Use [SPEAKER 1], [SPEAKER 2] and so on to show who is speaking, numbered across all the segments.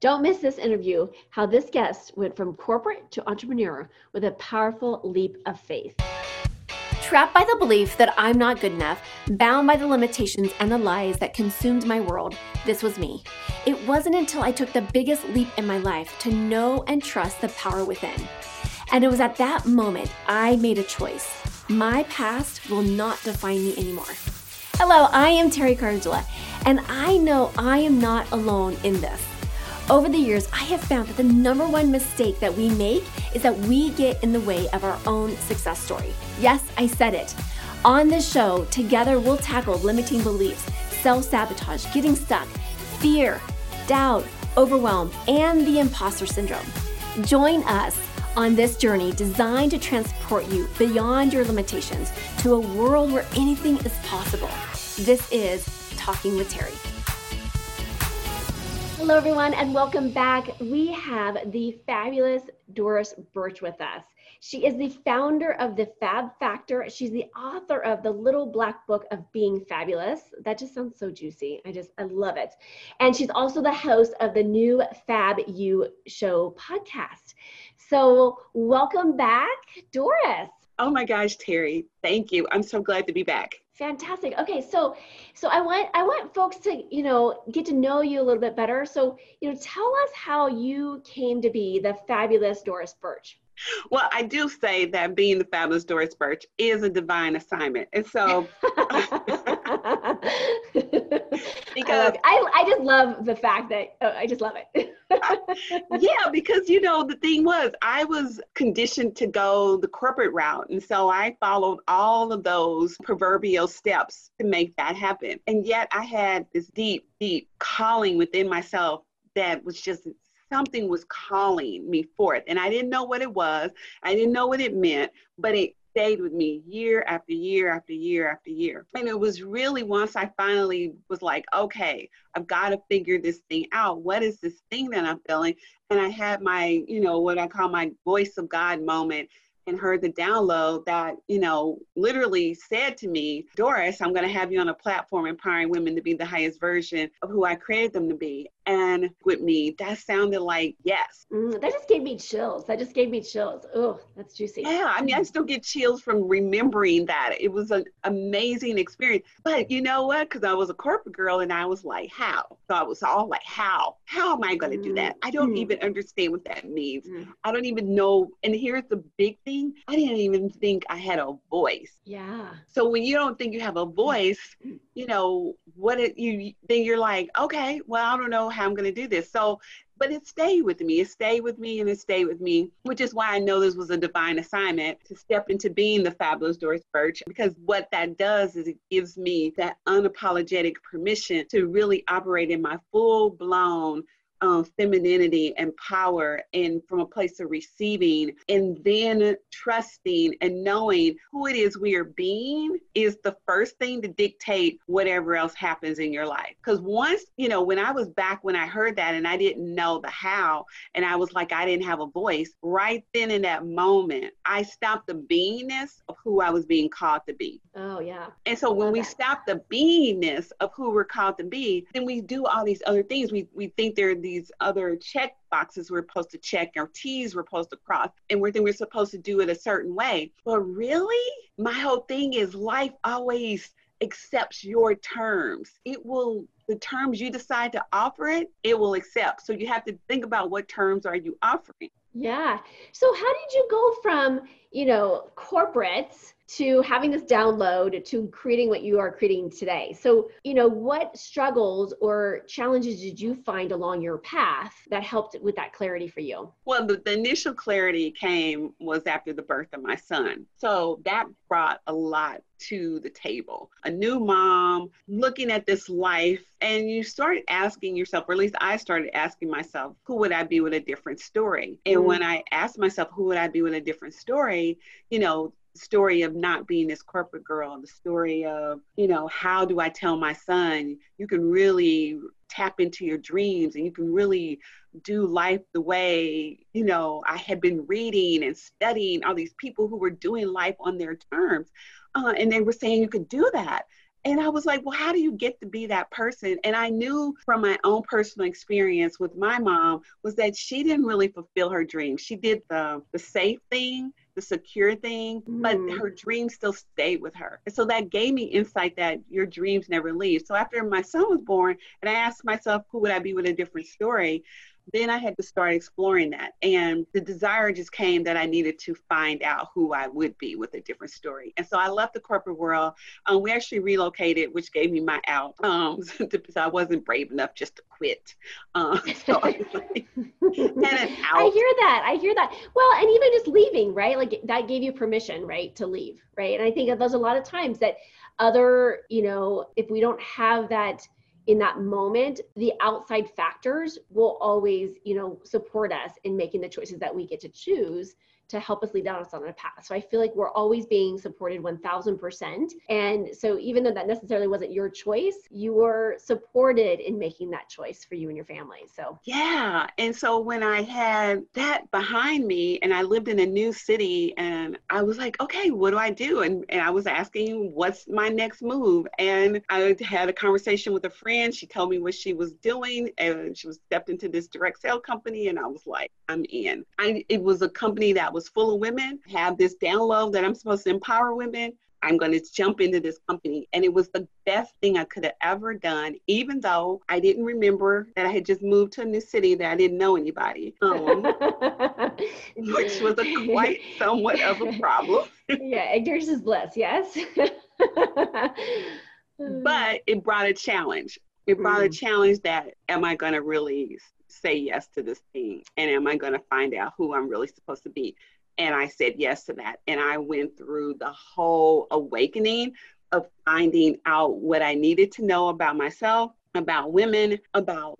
[SPEAKER 1] Don't miss this interview how this guest went from corporate to entrepreneur with a powerful leap of faith. Trapped by the belief that I'm not good enough, bound by the limitations and the lies that consumed my world, this was me. It wasn't until I took the biggest leap in my life to know and trust the power within. And it was at that moment I made a choice. My past will not define me anymore. Hello, I am Teri Cardula, and I know I am not alone in this. Over the years, I have found that the number one mistake that we make is that we get in the way of our own success story. Yes, I said it. On this show, together we'll tackle limiting beliefs, self sabotage, getting stuck, fear, doubt, overwhelm, and the imposter syndrome. Join us on this journey designed to transport you beyond your limitations to a world where anything is possible. This is Talking with Teri. Hello, everyone, and welcome back. We have the fabulous Doris Birch with us. She is the founder of the Fab Factor. She's the author of the Little Black Book of Being Fabulous. That just sounds so juicy. I just, I love it. And she's also the host of the new Fab You Show podcast. So, welcome back, Doris.
[SPEAKER 2] Oh my gosh, Teri, thank you. I'm so glad to be back.
[SPEAKER 1] Fantastic. Okay, so so I want I want folks to you know get to know you a little bit better. So you know, tell us how you came to be the fabulous Doris Birch.
[SPEAKER 2] Well, I do say that being the fabulous Doris Birch is a divine assignment, and so
[SPEAKER 1] because I, I just love the fact that oh, I just love it.
[SPEAKER 2] Yeah, because you know the thing was I was conditioned to go the corporate route, and so I followed all of those proverbial steps to make that happen. And yet I had this deep, deep calling within myself that was just something was calling me forth and i didn't know what it was i didn't know what it meant but it stayed with me year after year after year after year. And it was really once I finally was like, okay, I've got to figure this thing out. What is this thing that I'm feeling? And I had my, you know, what I call my voice of God moment and heard the download that, you know, literally said to me, Doris, I'm going to have you on a platform empowering women to be the highest version of who I created them to be. And with me, that sounded like yes.
[SPEAKER 1] Mm, that just gave me chills. That just gave me chills. Oh, that's juicy.
[SPEAKER 2] Yeah, I mean, I still get chills from remembering that. It was an amazing experience. But you know what? Because I was a corporate girl and I was like, how? So I was all like, how? How am I going to mm do that? I don't mm even understand what that means. mm I don't even know. And here's the big thing I didn't even think I had a voice.
[SPEAKER 1] Yeah.
[SPEAKER 2] So when you don't think you have a voice, you know, what it you then you're like, okay, well, I don't know how I'm gonna do this. So but it stayed with me. It stayed with me and it stayed with me, which is why I know this was a divine assignment to step into being the fabulous Doris Birch, Because what that does is it gives me that unapologetic permission to really operate in my full blown um, femininity and power and from a place of receiving and then trusting and knowing who it is we are being is the first thing to dictate whatever else happens in your life. Because once you know when i was back when i heard that and i didn't know the how and i was like i didn't have a voice right then in that moment i stopped the beingness of who i was being called to be.
[SPEAKER 1] Oh yeah.
[SPEAKER 2] And so when we that. stop the beingness of who we're called to be then we do all these other things. We, we think they're the these other check boxes we're supposed to check, our T's we're supposed to cross, and we're, then we're supposed to do it a certain way. But really, my whole thing is life always accepts your terms. It will the terms you decide to offer it, it will accept. So you have to think about what terms are you offering.
[SPEAKER 1] Yeah. So how did you go from, you know, corporates to having this download to creating what you are creating today. So, you know, what struggles or challenges did you find along your path that helped with that clarity for you?
[SPEAKER 2] Well, the, the initial clarity came was after the birth of my son. So that brought a lot to the table. A new mom looking at this life, and you start asking yourself, or at least I started asking myself, who would I be with a different story? And mm-hmm. when I asked myself, who would I be with a different story, you know, story of not being this corporate girl, the story of, you know, how do I tell my son you can really tap into your dreams and you can really do life the way, you know, I had been reading and studying all these people who were doing life on their terms. Uh, and they were saying you could do that. And I was like, well, how do you get to be that person? And I knew from my own personal experience with my mom was that she didn't really fulfill her dreams. She did the the safe thing, the secure thing, mm. but her dreams still stayed with her. And so that gave me insight that your dreams never leave. So after my son was born, and I asked myself, who would I be with a different story? Then I had to start exploring that. And the desire just came that I needed to find out who I would be with a different story. And so I left the corporate world. Um, we actually relocated, which gave me my out um, because I wasn't brave enough just to quit. Um, so I, like,
[SPEAKER 1] I hear that. I hear that. Well, and even just leaving, right? Like that gave you permission, right, to leave, right? And I think there's a lot of times that other, you know, if we don't have that – in that moment the outside factors will always you know support us in making the choices that we get to choose to help us lead us on a path. So I feel like we're always being supported 1000%. And so even though that necessarily wasn't your choice, you were supported in making that choice for you and your family. So,
[SPEAKER 2] yeah. And so when I had that behind me and I lived in a new city and I was like, okay, what do I do? And, and I was asking, what's my next move? And I had a conversation with a friend. She told me what she was doing and she was stepped into this direct sale company. And I was like, I'm in. I, it was a company that was was full of women, have this download that I'm supposed to empower women. I'm going to jump into this company. And it was the best thing I could have ever done, even though I didn't remember that I had just moved to a new city that I didn't know anybody, um, which was a quite somewhat of a problem.
[SPEAKER 1] yeah, ignorance is bliss, yes.
[SPEAKER 2] but it brought a challenge. It brought mm. a challenge that am I going to really say yes to this thing? And am I going to find out who I'm really supposed to be? And I said yes to that. And I went through the whole awakening of finding out what I needed to know about myself, about women, about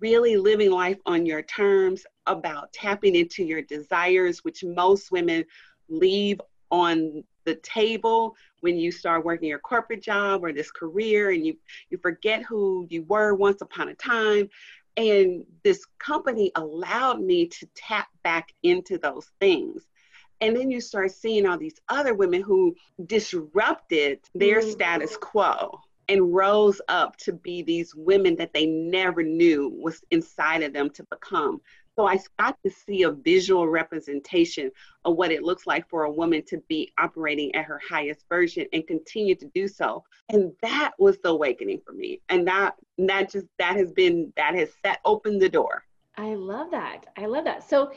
[SPEAKER 2] really living life on your terms, about tapping into your desires, which most women leave on the table when you start working your corporate job or this career and you you forget who you were once upon a time and this company allowed me to tap back into those things. And then you start seeing all these other women who disrupted their mm-hmm. status quo and rose up to be these women that they never knew was inside of them to become. So I got to see a visual representation of what it looks like for a woman to be operating at her highest version and continue to do so. And that was the awakening for me. And that that just that has been that has set open the door.
[SPEAKER 1] I love that. I love that. So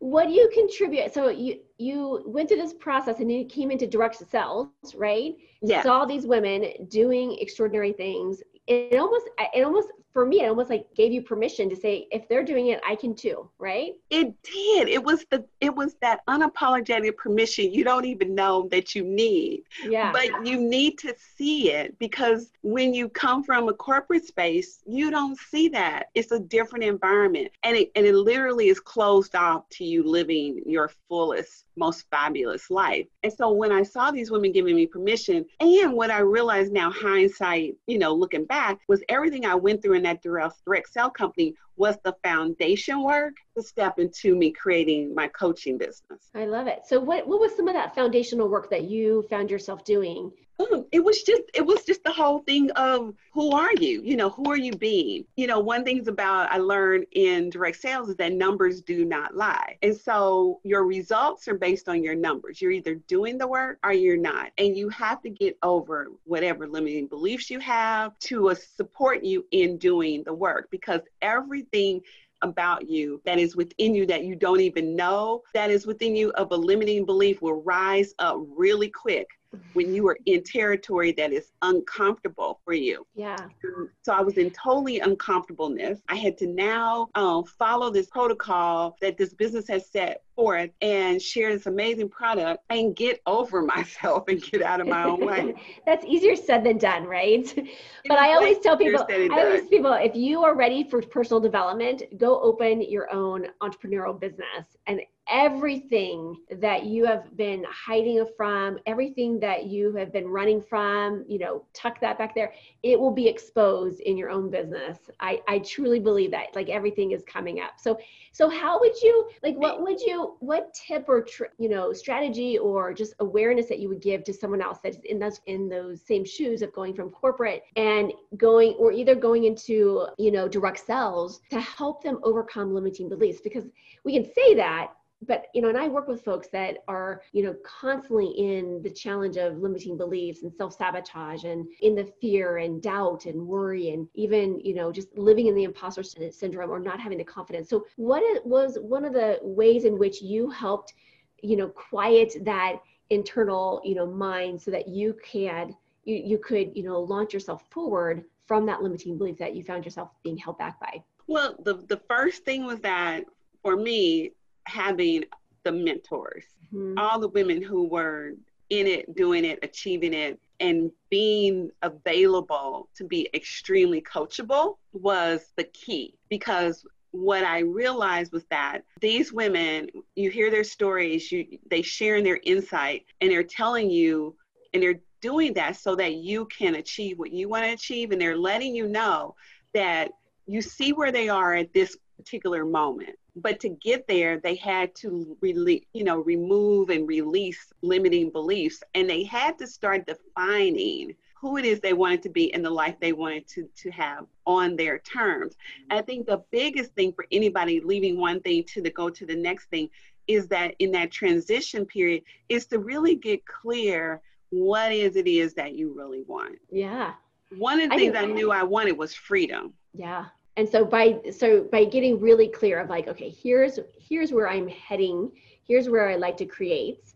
[SPEAKER 1] what do you contribute? So you you went through this process and you came into direct sales, right?
[SPEAKER 2] Yeah.
[SPEAKER 1] Saw these women doing extraordinary things. It almost it almost for me, it almost like gave you permission to say, if they're doing it, I can too, right?
[SPEAKER 2] It did. It was the it was that unapologetic permission you don't even know that you need.
[SPEAKER 1] Yeah.
[SPEAKER 2] But you need to see it because when you come from a corporate space, you don't see that. It's a different environment. And it and it literally is closed off to you living your fullest, most fabulous life. And so when I saw these women giving me permission, and what I realized now, hindsight, you know, looking back, was everything I went through in that direct sale company was the foundation work to step into me creating my coaching business.
[SPEAKER 1] I love it. So what what was some of that foundational work that you found yourself doing?
[SPEAKER 2] Oh, it was just it was just the whole thing of who are you? You know, who are you being? You know, one thing's about I learned in direct sales is that numbers do not lie. And so your results are based on your numbers. You're either doing the work or you're not. And you have to get over whatever limiting beliefs you have to uh, support you in doing the work because everything about you that is within you that you don't even know that is within you of a limiting belief will rise up really quick when you are in territory that is uncomfortable for you.
[SPEAKER 1] Yeah.
[SPEAKER 2] So I was in totally uncomfortableness. I had to now um, follow this protocol that this business has set forth and share this amazing product and get over myself and get out of my own way.
[SPEAKER 1] That's easier said than done, right? but I always tell people, I always tell people, if you are ready for personal development, go open your own entrepreneurial business and everything that you have been hiding from, everything that you have been running from, you know, tuck that back there. It will be exposed in your own business. I, I truly believe that like everything is coming up. So, so how would you, like, what would you, what tip or, tr- you know, strategy or just awareness that you would give to someone else that's in those, in those same shoes of going from corporate and going, or either going into, you know, direct sales to help them overcome limiting beliefs? Because we can say that, but you know and i work with folks that are you know constantly in the challenge of limiting beliefs and self-sabotage and in the fear and doubt and worry and even you know just living in the imposter syndrome or not having the confidence. So what was one of the ways in which you helped you know quiet that internal you know mind so that you can you, you could you know launch yourself forward from that limiting belief that you found yourself being held back by?
[SPEAKER 2] Well the, the first thing was that for me having the mentors, mm-hmm. all the women who were in it, doing it, achieving it, and being available to be extremely coachable was the key because what I realized was that these women, you hear their stories, you they sharing their insight and they're telling you and they're doing that so that you can achieve what you want to achieve and they're letting you know that you see where they are at this particular moment. But to get there they had to really you know remove and release limiting beliefs. And they had to start defining who it is they wanted to be and the life they wanted to, to have on their terms. I think the biggest thing for anybody leaving one thing to the go to the next thing is that in that transition period is to really get clear what is it is that you really want.
[SPEAKER 1] Yeah.
[SPEAKER 2] One of the I things i knew i wanted was freedom.
[SPEAKER 1] Yeah and so by so by getting really clear of like okay here's here's where i'm heading here's where i like to create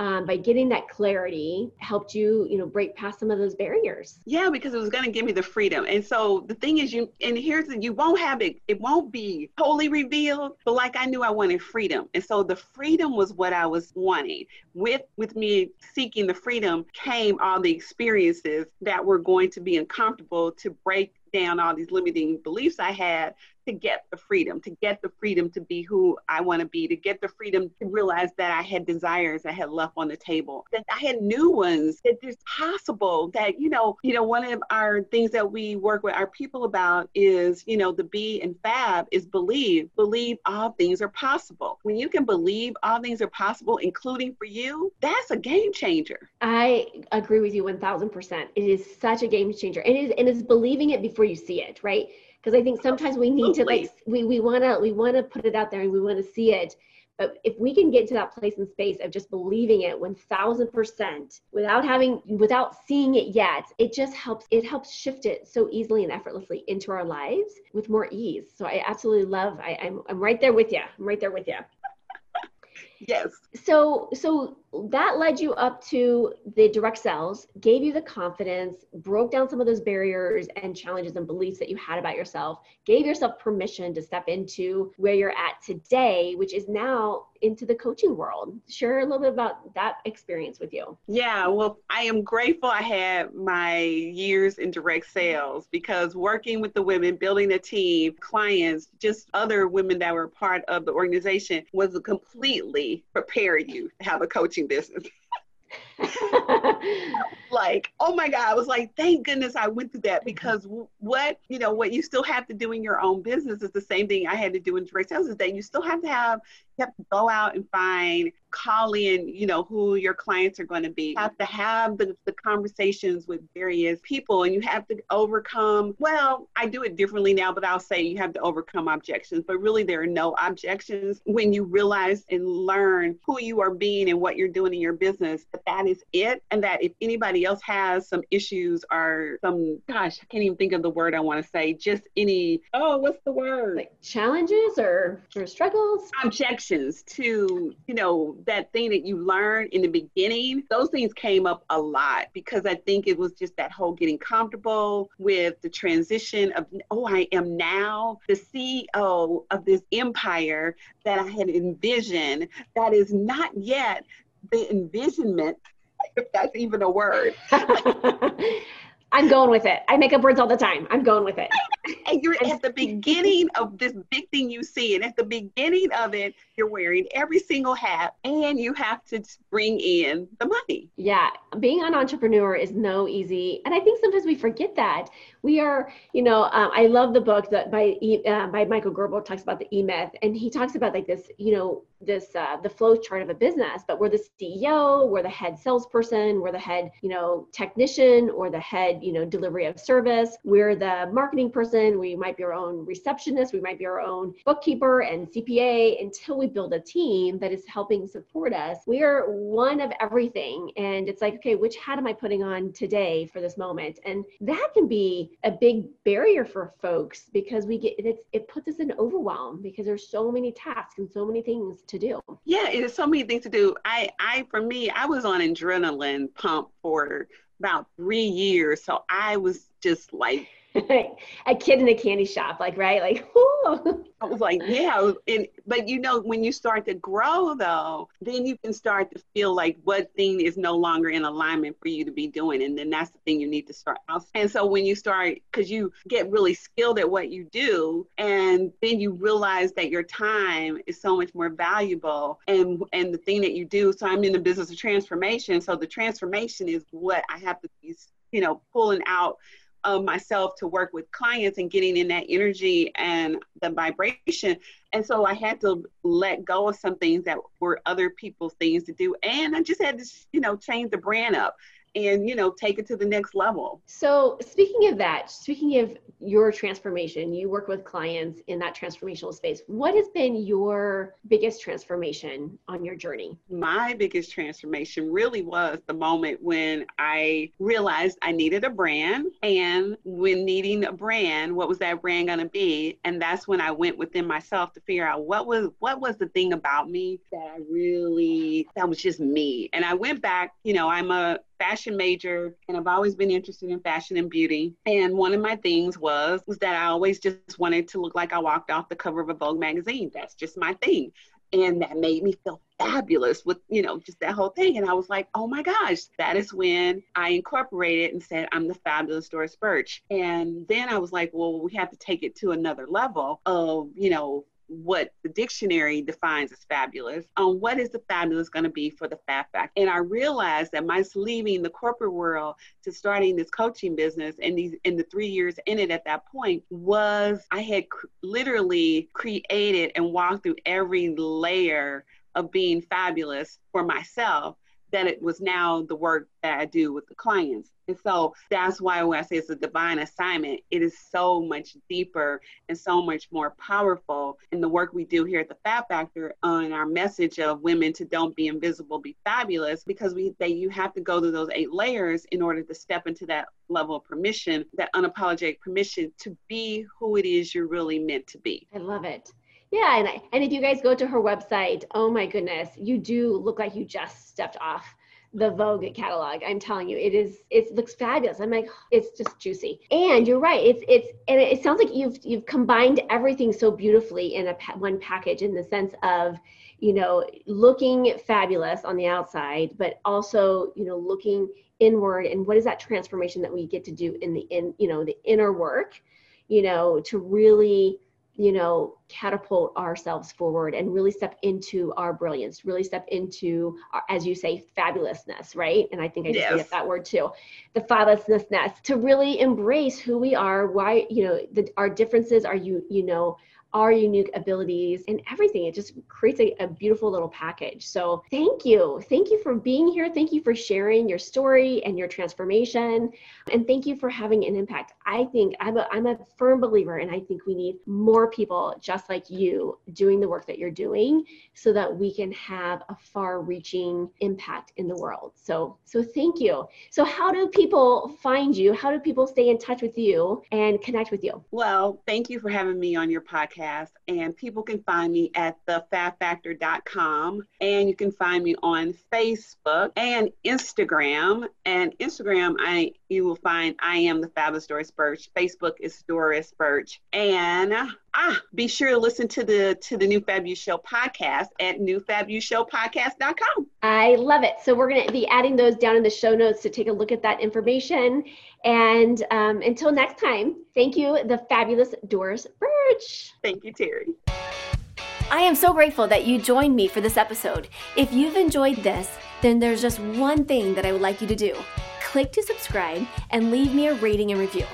[SPEAKER 1] um, by getting that clarity helped you you know break past some of those barriers.
[SPEAKER 2] Yeah because it was going to give me the freedom. And so the thing is you and here's the, you won't have it it won't be totally revealed but like i knew i wanted freedom. And so the freedom was what i was wanting. With with me seeking the freedom came all the experiences that were going to be uncomfortable to break down all these limiting beliefs I had to get the freedom, to get the freedom to be who I want to be, to get the freedom to realize that I had desires I had left on the table, that I had new ones, that it's possible that, you know, you know, one of our things that we work with our people about is, you know, the B and FAB is believe, believe all things are possible. When you can believe all things are possible, including for you, that's a game changer.
[SPEAKER 1] I agree with you 1000%. It is such a game changer. It is, and it's believing it before you see it, right? Because I think oh, sometimes we need to like we we want to we want to put it out there and we want to see it. But if we can get to that place and space of just believing it 1000% without having, without seeing it yet, it just helps, it helps shift it so easily and effortlessly into our lives with more ease. So I absolutely love, I, I'm, I'm right there with you. I'm right there with you.
[SPEAKER 2] yes.
[SPEAKER 1] So, so that led you up to the direct sales, gave you the confidence, broke down some of those barriers and challenges and beliefs that you had about yourself, gave yourself permission to step into where you're at today, which is now into the coaching world. Share a little bit about that experience with you.
[SPEAKER 2] Yeah, well, I am grateful I had my years in direct sales because working with the women, building a team, clients, just other women that were part of the organization was completely prepared you to have a coaching business. like, oh my God, I was like, thank goodness I went through that because what, you know, what you still have to do in your own business is the same thing I had to do in direct sales is that you still have to have, you have to go out and find call in, you know, who your clients are going to be. You have to have the, the conversations with various people and you have to overcome, well, I do it differently now, but I'll say you have to overcome objections. But really, there are no objections when you realize and learn who you are being and what you're doing in your business, that that is it. And that if anybody else has some issues or some, gosh, I can't even think of the word I want to say, just any, oh, what's the word?
[SPEAKER 1] Like challenges or, or struggles?
[SPEAKER 2] Objections to, you know, that thing that you learned in the beginning, those things came up a lot because I think it was just that whole getting comfortable with the transition of, oh, I am now the CEO of this empire that I had envisioned that is not yet the envisionment, if that's even a word.
[SPEAKER 1] I'm going with it. I make up words all the time. I'm going with it.
[SPEAKER 2] And you're at the beginning of this big thing you see, and at the beginning of it, you're wearing every single hat, and you have to bring in the money.
[SPEAKER 1] Yeah, being an entrepreneur is no easy, and I think sometimes we forget that we are. You know, um, I love the book that by uh, by Michael Gerber talks about the E Myth, and he talks about like this. You know, this uh, the flow chart of a business but we're the ceo we're the head salesperson we're the head you know technician or the head you know delivery of service. We're the marketing person. We might be our own receptionist. We might be our own bookkeeper and cpa until we build a team that is helping support us we are one of everything. And it's like okay which hat am i putting on today for this moment? And that can be a big barrier for folks because we get it it puts us in overwhelm because there's so many tasks and so many things to do.
[SPEAKER 2] Yeah, it is so many things to do. I, I, for me, I was on adrenaline pump for about three years, so I was just like
[SPEAKER 1] a kid in a candy shop, like right, like.
[SPEAKER 2] I was like, yeah, and but you know, when you start to grow though, then you can start to feel like what thing is no longer in alignment for you to be doing, and then that's the thing you need to start out. And so when you start, because you get really skilled at what you do, and then you realize that your time is so much more valuable, and and the thing that you do. So I'm in the business of transformation, so the transformation is what I have to be, you know, pulling out of myself to work with clients and getting in that energy and the vibration. And so I had to let go of some things that were other people's things to do. And I just had to, you know, change the brand up and you know take it to the next level.
[SPEAKER 1] So speaking of that speaking of your transformation you work with clients in that transformational space. What has been your biggest transformation on your journey?
[SPEAKER 2] My biggest transformation really was the moment when i realized i needed a brand and when needing a brand what was that brand going to be? And that's when i went within myself to figure out what was what was the thing about me that i really that was just me. And i went back you know i'm a fashion major and I've always been interested in fashion and beauty. And one of my things was was that I always just wanted to look like I walked off the cover of a Vogue magazine. That's just my thing. And that made me feel fabulous with, you know, just that whole thing. And I was like, oh my gosh, that is when I incorporated and said, I'm the fabulous Doris Birch. And then I was like, well, we have to take it to another level of, you know, what the dictionary defines as fabulous on what is the fabulous going to be for the Fab Factor. And I realized that my leaving the corporate world to starting this coaching business and these in the three years in it at that point was I had cr- literally created and walked through every layer of being fabulous for myself that it was now the work that I do with the clients. And so that's why when I say it's a divine assignment, it is so much deeper and so much more powerful in the work we do here at the Fab Factor on our message of women to don't be invisible, be fabulous, because we that you have to go through those eight layers in order to step into that level of permission, that unapologetic permission to be who it is you're really meant to be.
[SPEAKER 1] I love it. Yeah, and and if you guys go to her website, oh my goodness, you do look like you just stepped off the Vogue catalog. I'm telling you, it is it looks fabulous. I'm like, it's just juicy. And you're right. It's it's and it sounds like you've you've combined everything so beautifully in a one package in the sense of you know looking fabulous on the outside, but also you know looking inward and what is that transformation that we get to do in the in you know the inner work, you know to really you know, catapult ourselves forward and really step into our brilliance, really step into, our, as you say, fabulousness, right? And I think I just yes. that word too, the fabulousness, to really embrace who we are, why, you know, the, our differences are you, you know, our unique abilities and everything. It just creates a, a, beautiful little package. So thank you. Thank you for being here. Thank you for sharing your story and your transformation. And thank you for having an impact. I think I'm a, I'm a firm believer, and I think we need more people just like you doing the work that you're doing so that we can have a far reaching impact in the world. So, so thank you. So how do people find you? How do people stay in touch with you and connect with you?
[SPEAKER 2] Well, thank you for having me on your podcast podcast. And people can find me at thefabfactor.com. And you can find me on Facebook and Instagram. And Instagram, I you will find I am the fabulous Doris Birch. Facebook is Doris Birch. And ah, be sure to listen to the to the New Fab You Show podcast at newfabyoushowpodcast.com.
[SPEAKER 1] I love it. So we're going to be adding those down in the show notes to take a look at that information. And um, until next time, thank you, the fabulous Doris Birch.
[SPEAKER 2] Thank you, Teri.
[SPEAKER 1] I am so grateful that you joined me for this episode. If you've enjoyed this, then there's just one thing that I would like you to do click to subscribe and leave me a rating and review.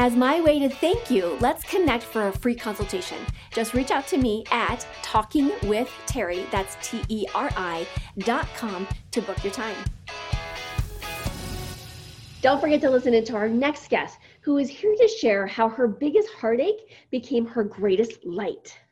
[SPEAKER 1] As my way to thank you, let's connect for a free consultation. Just reach out to me at Talking with Teri, that's T E R I, dot com to book your time. Don't forget to listen in to our next guest, who is here to share how her biggest heartache became her greatest light.